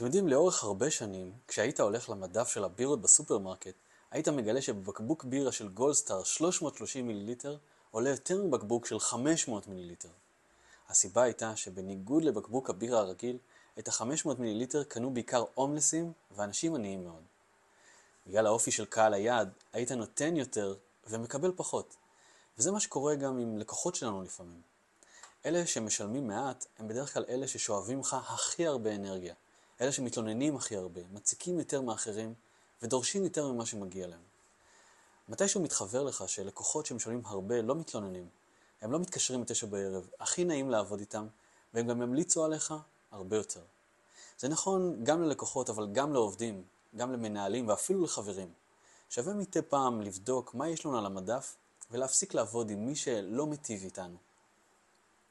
אתם יודעים, לאורך הרבה שנים, כשהיית הולך למדף של הבירות בסופרמרקט, היית מגלה שבבקבוק בירה של גולדסטאר 330 מיליליטר עולה יותר מבקבוק של 500 מיליליטר. הסיבה הייתה שבניגוד לבקבוק הבירה הרגיל, את ה-500 מיליליטר קנו בעיקר הומלסים ואנשים עניים מאוד. בגלל האופי של קהל היעד, היית נותן יותר ומקבל פחות. וזה מה שקורה גם עם לקוחות שלנו לפעמים. אלה שמשלמים מעט, הם בדרך כלל אלה ששואבים לך הכי הרבה אנרגיה. אלה שמתלוננים הכי הרבה, מציקים יותר מאחרים ודורשים יותר ממה שמגיע להם. מתישהו מתחבר לך שלקוחות שמשלמים הרבה לא מתלוננים. הם לא מתקשרים בתשע בערב, הכי נעים לעבוד איתם, והם גם ימליצו עליך הרבה יותר. זה נכון גם ללקוחות, אבל גם לעובדים, גם למנהלים ואפילו לחברים. שווה מדי פעם לבדוק מה יש לנו על המדף ולהפסיק לעבוד עם מי שלא מיטיב איתנו.